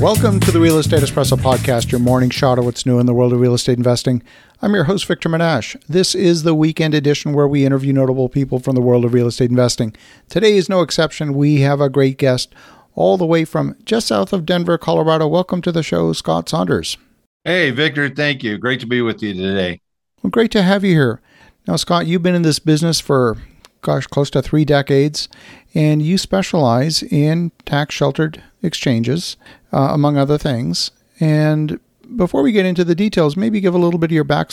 Welcome to the Real Estate Espresso Podcast, your morning shot of what's new in the world of real estate investing. I'm your host, Victor Menasce. This is the weekend edition where we interview notable people from the world of real estate investing. Today is no exception. We have a great guest all the way from just south of Denver, Colorado. Welcome to the show, Scott Saunders. Hey, Victor. Thank you. Great to be with you today. Well, great to have you here. Now, Scott, you've been in this business for, gosh, close to three decades, and you specialize in tax sheltered exchanges, uh, among other things. And before we get into the details, maybe give a little bit of your back,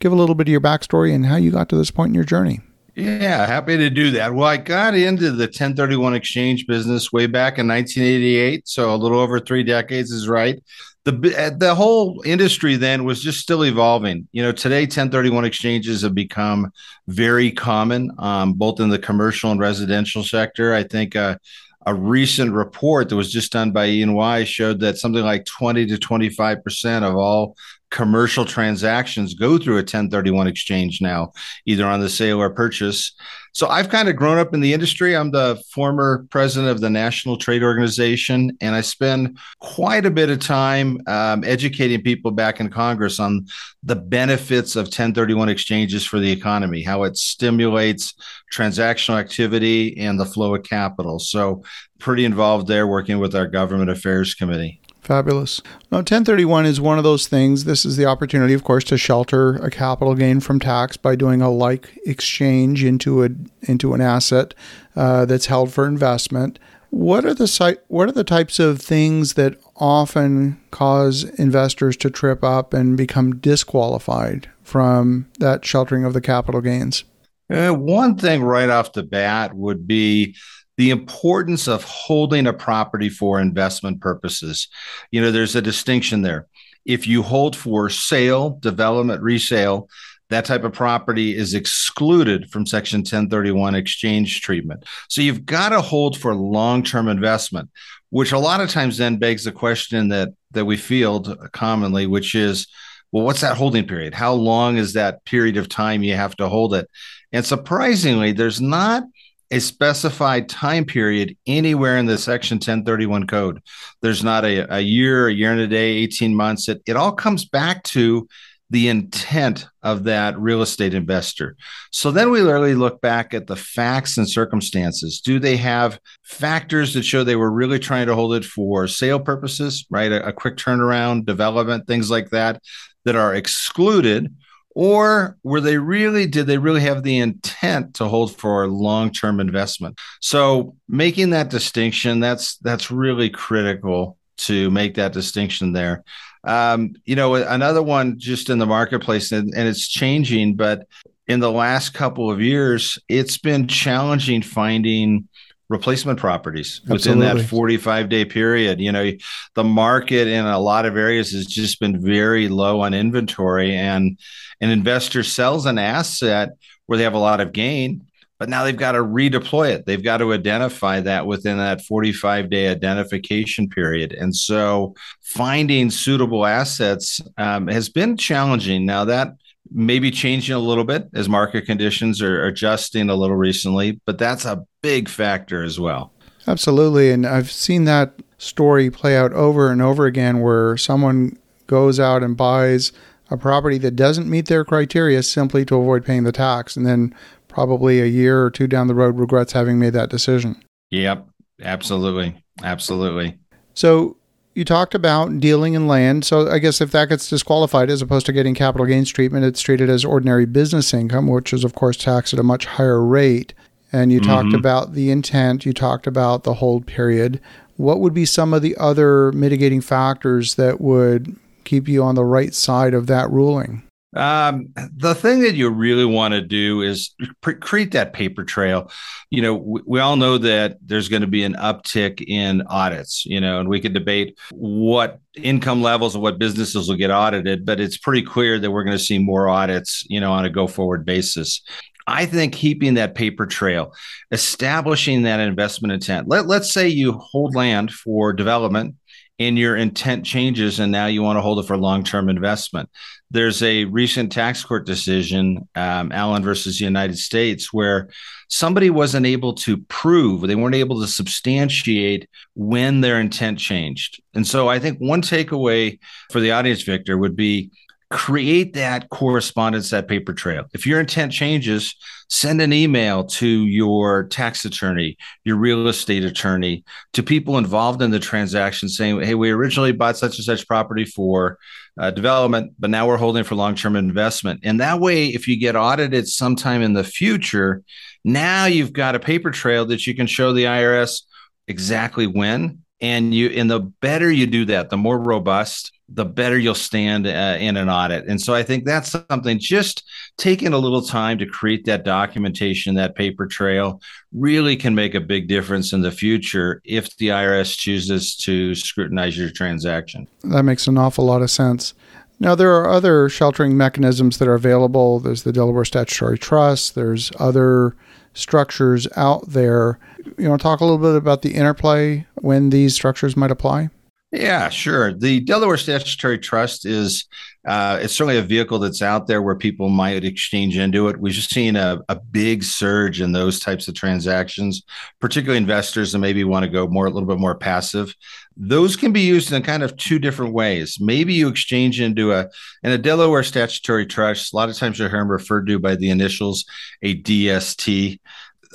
give a little bit of your backstory and how you got to this point in your journey. Yeah, happy to do that. Well, I got into the 1031 exchange business way back in 1988, so a little over three decades is right. The the whole industry then was just still evolving. You know, today 1031 exchanges have become very common, um, both in the commercial and residential sector. I think uh, a recent report that was just done by E&Y showed that something like 20 to 25 percent of all commercial transactions go through a 1031 exchange now, either on the sale or purchase. So I've kind of grown up in the industry. I'm the former president of the National Trade Organization, and I spend quite a bit of time um, educating people back in Congress on the benefits of 1031 exchanges for the economy, how it stimulates transactional activity and the flow of capital. So, pretty involved there working with our government affairs committee. Fabulous. Now, 1031 is one of those things. This is the opportunity, of course, to shelter a capital gain from tax by doing a like exchange into a into an asset uh, that's held for investment. What are the? What are the types of things that often cause investors to trip up and become disqualified from that sheltering of the capital gains? Uh, one thing right off the bat would be the importance of holding a property for investment purposes. You know, there's a distinction there. If you hold for sale, development, resale, that type of property is excluded from Section 1031 exchange treatment. So you've got to hold for long term investment, which a lot of times then begs the question that, that we field commonly, which is, well, what's that holding period? How long is that period of time you have to hold it? And surprisingly, there's not a specified time period anywhere in the section 1031 code. There's not a, a year a year and a day 18 months. It, it all comes back to the intent of that real estate investor. So then we literally look back at the facts and circumstances. Do they have factors that show they were really trying to hold it for sale purposes right? A, a quick turnaround development things like that that are excluded or were they really did they really have the intent to hold for a long-term investment? So making that distinction that's that's really critical to make that distinction there. Um, you know another one just in the marketplace and, and it's changing but in the last couple of years it's been challenging finding replacement properties within Absolutely. that 45 day period. You know, the market in a lot of areas has just been very low on inventory and an investor sells an asset where they have a lot of gain, but now they've got to redeploy it. They've got to identify that within that 45 day identification period. And so finding suitable assets um, has been challenging. Now that maybe changing a little bit as market conditions are adjusting a little recently, but that's a big factor as well. Absolutely. And I've seen that story play out over and over again where someone goes out and buys a property that doesn't meet their criteria simply to avoid paying the tax and then probably a year or two down the road regrets having made that decision. Yep, absolutely. Absolutely. So you talked about dealing in land. So I guess if that gets disqualified as opposed to getting capital gains treatment, it's treated as ordinary business income, which is of course taxed at a much higher rate. And you mm-hmm. talked about the intent, you talked about the hold period. What would be some of the other mitigating factors that would keep you on the right side of that ruling? Um, the thing that you really want to do is pre- create that paper trail. You know, we, we all know that there's going to be an uptick in audits, you know, and we could debate what income levels and what businesses will get audited, but it's pretty clear that we're going to see more audits, you know, on a go forward basis. I think keeping that paper trail, establishing that investment intent. Let, let's say you hold land for development and your intent changes and now you want to hold it for long-term investment. There's a recent tax court decision um, allen versus the united states where somebody wasn't able to prove they weren't able to substantiate when their intent changed. And so i think one takeaway for the audience victor would be create that correspondence, that paper trail. If your intent changes, send an email to your tax attorney, your real estate attorney, to people involved in the transaction saying, hey, we originally bought such and such property for uh, development, but now we're holding for long term investment. And that way, if you get audited sometime in the future, now you've got a paper trail that you can show the IRS exactly when. And you, and the better you do that, the more robust the better you'll stand uh, in an audit. And so I think that's something just taking a little time to create that documentation, that paper trail really can make a big difference in the future if the IRS chooses to scrutinize your transaction. That makes an awful lot of sense. Now, there are other sheltering mechanisms that are available. There's the Delaware Statutory Trust, there's other structures out there. You want to talk a little bit about the interplay when these structures might apply? Yeah, sure. The Delaware Statutory Trust is uh, it's certainly a vehicle that's out there where people might exchange into it. We've just seen a, a big surge in those types of transactions, particularly investors that maybe want to go more a little bit more passive. Those can be used in kind of two different ways. Maybe you exchange into a in a Delaware Statutory Trust. A lot of times you hear them referred to by the initials a DST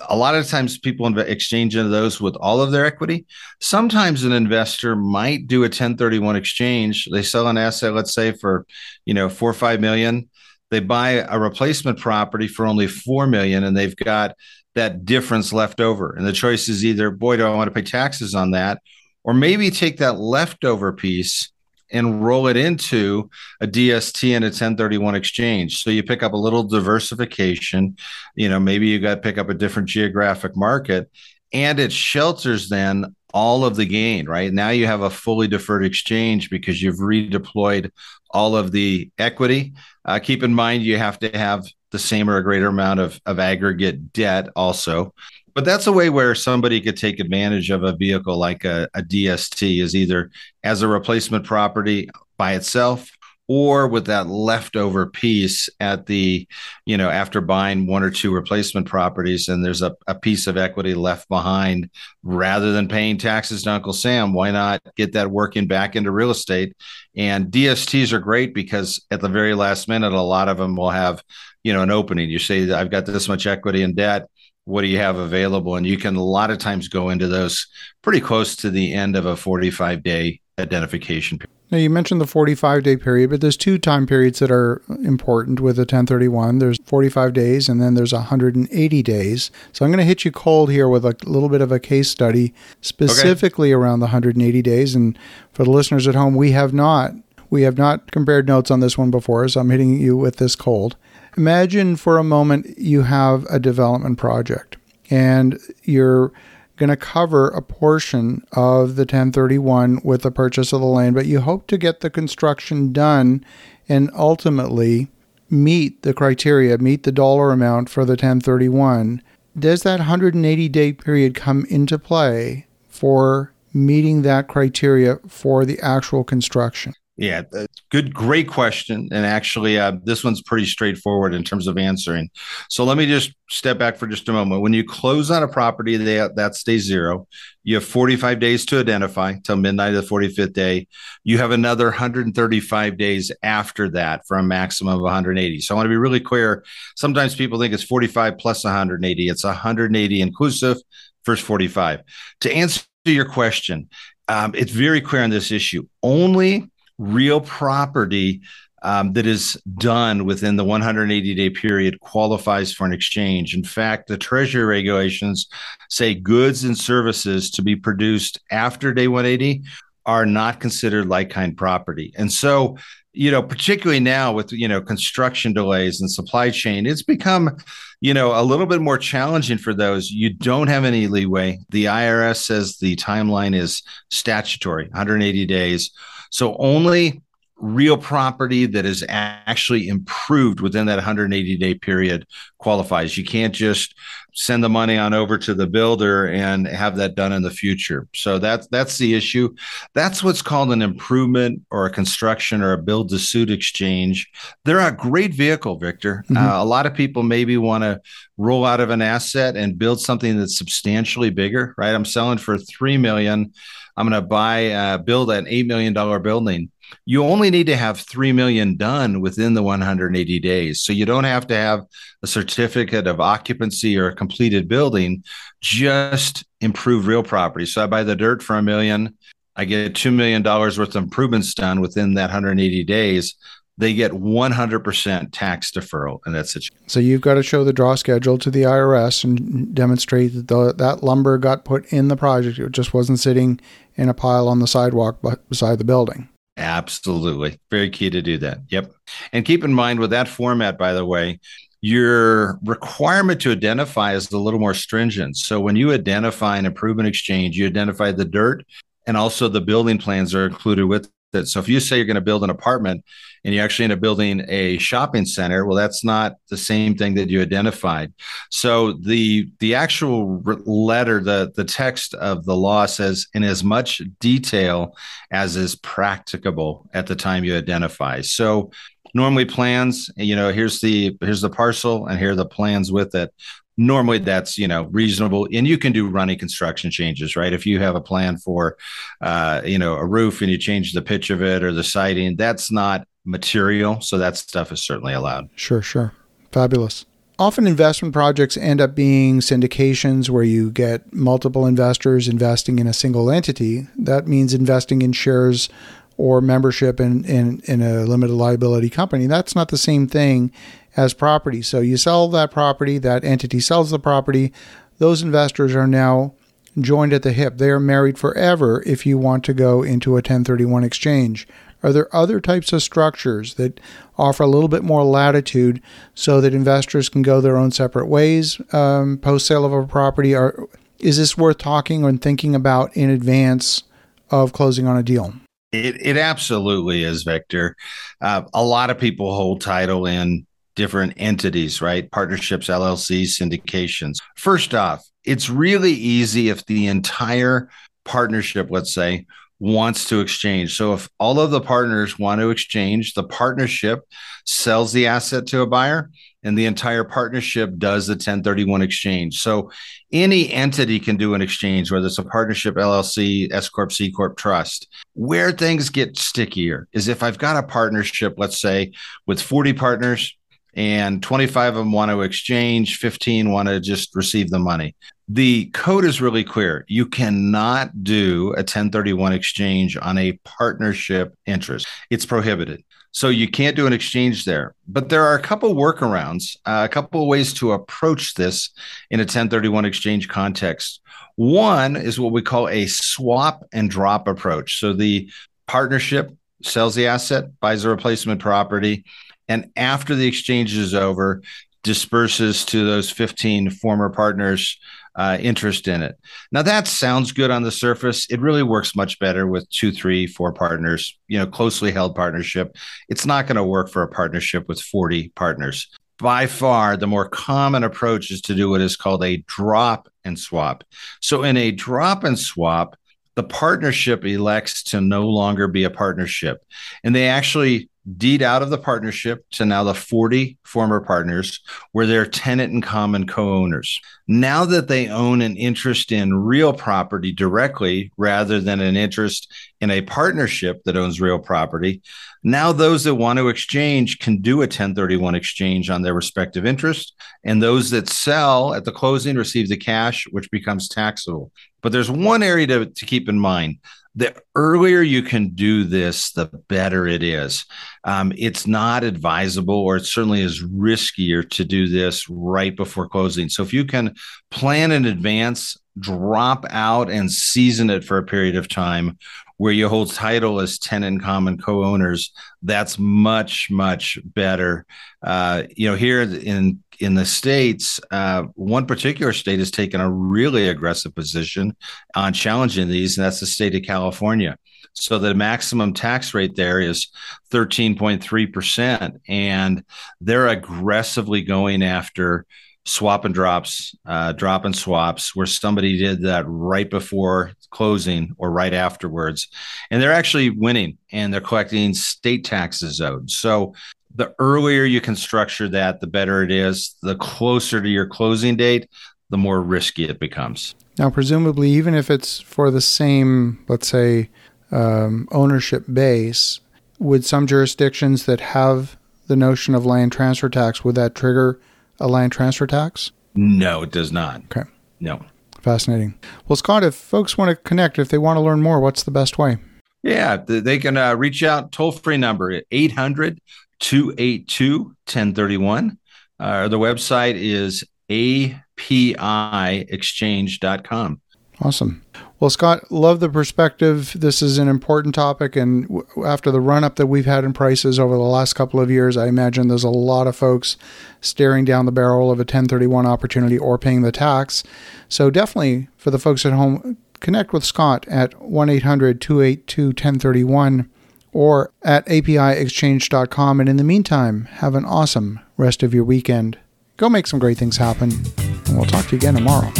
a lot of times people exchange into those with all of their equity. Sometimes an investor might do a 1031 exchange. They sell an asset, let's say for, you know, four or five million. They buy a replacement property for only four million, and they've got that difference left over. And the choice is either, boy, do I want to pay taxes on that, or maybe take that leftover piece and roll it into a DST and a 1031 exchange. So you pick up a little diversification. You know, maybe you got to pick up a different geographic market and it shelters then all of the gain, right? Now you have a fully deferred exchange because you've redeployed all of the equity. Uh, keep in mind, you have to have the same or a greater amount of, of aggregate debt also but that's a way where somebody could take advantage of a vehicle like a, a DST is either as a replacement property by itself or with that leftover piece at the, you know, after buying one or two replacement properties and there's a, a piece of equity left behind rather than paying taxes to Uncle Sam, why not get that working back into real estate? And DSTs are great because at the very last minute, a lot of them will have, you know, an opening. You say, I've got this much equity and debt what do you have available? And you can a lot of times go into those pretty close to the end of a 45 day identification period. Now you mentioned the 45 day period but there's two time periods that are important with the 1031 there's 45 days and then there's 180 days. So i'm going to hit you cold here with a little bit of a case study specifically okay. around the 180 days. And for the listeners at home we have not we have not compared notes on this one before so i'm hitting you with this cold Imagine for a moment you have a development project and you're going to cover a portion of the 1031 with the purchase of the land, but you hope to get the construction done and ultimately meet the criteria, meet the dollar amount for the 1031. Does that 180 day period come into play for meeting that criteria for the actual construction? Yeah, good, great question. And actually, uh, this one's pretty straightforward in terms of answering. So let me just step back for just a moment. When you close on a property, they, that stays zero. You have 45 days to identify till midnight of the 45th day. You have another 135 days after that for a maximum of 180. So I want to be really clear. Sometimes people think it's 45 plus 180. It's 180 inclusive, first 45. To answer your question, um, it's very clear on this issue. Only real property um, that is done within the 180 day period qualifies for an exchange. In fact, the Treasury regulations say goods and services to be produced after day 180 are not considered like kind property. And so, you know, particularly now with, you know, construction delays and supply chain, it's become, you know, a little bit more challenging for those. You don't have any leeway. The IRS says the timeline is statutory, 180 days. So only real property that is actually improved within that 180 day period qualifies. You can't just send the money on over to the builder and have that done in the future. So that's that's the issue. That's what's called an improvement or a construction or a build to suit exchange. They're a great vehicle, Victor. Mm-hmm. Uh, a lot of people maybe want to roll out of an asset and build something that's substantially bigger, right? I'm selling for 3 million. I'm going to buy uh, build an 8 million dollar building. You only need to have 3 million done within the 180 days. So you don't have to have a certificate of occupancy or a completed building. Just improve real property. So i buy the dirt for a million. I get $2 million worth of improvements done within that 180 days they get 100% tax deferral in that situation. So you've got to show the draw schedule to the IRS and demonstrate that the, that lumber got put in the project. It just wasn't sitting in a pile on the sidewalk beside the building. Absolutely. Very key to do that. Yep. And keep in mind with that format, by the way, your requirement to identify is a little more stringent. So when you identify an improvement exchange, you identify the dirt and also the building plans are included with it. So if you say you're going to build an apartment and you actually end up building a shopping center, well, that's not the same thing that you identified. So the the actual letter, the the text of the law says in as much detail as is practicable at the time you identify. So normally plans, you know, here's the here's the parcel and here are the plans with it normally that's you know reasonable. And you can do running construction changes right? If you have a plan for uh, you know a roof and you change the pitch of it or the siding that's not material. So that stuff is certainly allowed. Sure sure. Fabulous. Often investment projects end up being syndications where you get multiple investors investing in a single entity. That means investing in shares or membership in, in, in a limited liability company that's not the same thing as property. So you sell that property, that entity sells the property. Those investors are now joined at the hip. They are married forever if you want to go into a 1031 exchange. Are there other types of structures that offer a little bit more latitude so that investors can go their own separate ways um, post sale of a property? Or is this worth talking and thinking about in advance of closing on a deal? It, it absolutely is, Victor. Uh, a lot of people hold title in different entities, right? Partnerships, LLCs, syndications. First off, it's really easy if the entire partnership, let's say, wants to exchange. So if all of the partners want to exchange, the partnership sells the asset to a buyer and the entire partnership does the 1031 exchange. So any entity can do an exchange, whether it's a partnership, LLC, S Corp, C Corp, trust. Where things get stickier is if I've got a partnership, let's say with 40 partners, and 25 of them want to exchange, 15 want to just receive the money. The code is really clear. You cannot do a 1031 exchange on a partnership interest, it's prohibited. So you can't do an exchange there. But there are a couple workarounds, uh, a couple ways to approach this in a 1031 exchange context. One is what we call a swap and drop approach. So the partnership sells the asset, buys a replacement property, and after the exchange is over, disperses to those 15 former partners uh, interest in it. Now that sounds good on the surface. It really works much better with two, three, four partners, you know, closely held partnership. It's not going to work for a partnership with 40 partners. By far, the more common approach is to do what is called a drop and swap. So in a drop and swap, the partnership elects to no longer be a partnership. And they actually deed out of the partnership to now the 40 former partners where they're tenant and common co-owners. Now that they own an interest in real property directly rather than an interest in a partnership that owns real property, now those that want to exchange can do a 1031 exchange on their respective interest and those that sell at the closing receive the cash which becomes taxable. But there's one area to, to keep in mind the earlier you can do this, the better it is. Um, it's not advisable, or it certainly is riskier to do this right before closing. So if you can plan in advance, drop out and season it for a period of time where you hold title as tenant common co-owners, that's much much better. Uh, you know, here in in the states, uh, one particular state has taken a really aggressive position on challenging these, and that's the state of California. So the maximum tax rate there is 13.3%. And they're aggressively going after swap and drops, uh, drop and swaps, where somebody did that right before closing or right afterwards. And they're actually winning and they're collecting state taxes owed. So the earlier you can structure that, the better it is. The closer to your closing date, the more risky it becomes. Now, presumably, even if it's for the same, let's say, um, ownership base, would some jurisdictions that have the notion of land transfer tax would that trigger a land transfer tax? No, it does not. Okay. No. Fascinating. Well, Scott, if folks want to connect, if they want to learn more, what's the best way? Yeah, they can uh, reach out toll free number 800 282 1031. Uh, the website is apiexchange.com. Awesome. Well, Scott, love the perspective. This is an important topic. And w- after the run up that we've had in prices over the last couple of years, I imagine there's a lot of folks staring down the barrel of a 1031 opportunity or paying the tax. So, definitely for the folks at home, connect with Scott at 1 800 282 1031 or at apiexchange.com. And in the meantime, have an awesome rest of your weekend. Go make some great things happen. And we'll talk to you again tomorrow.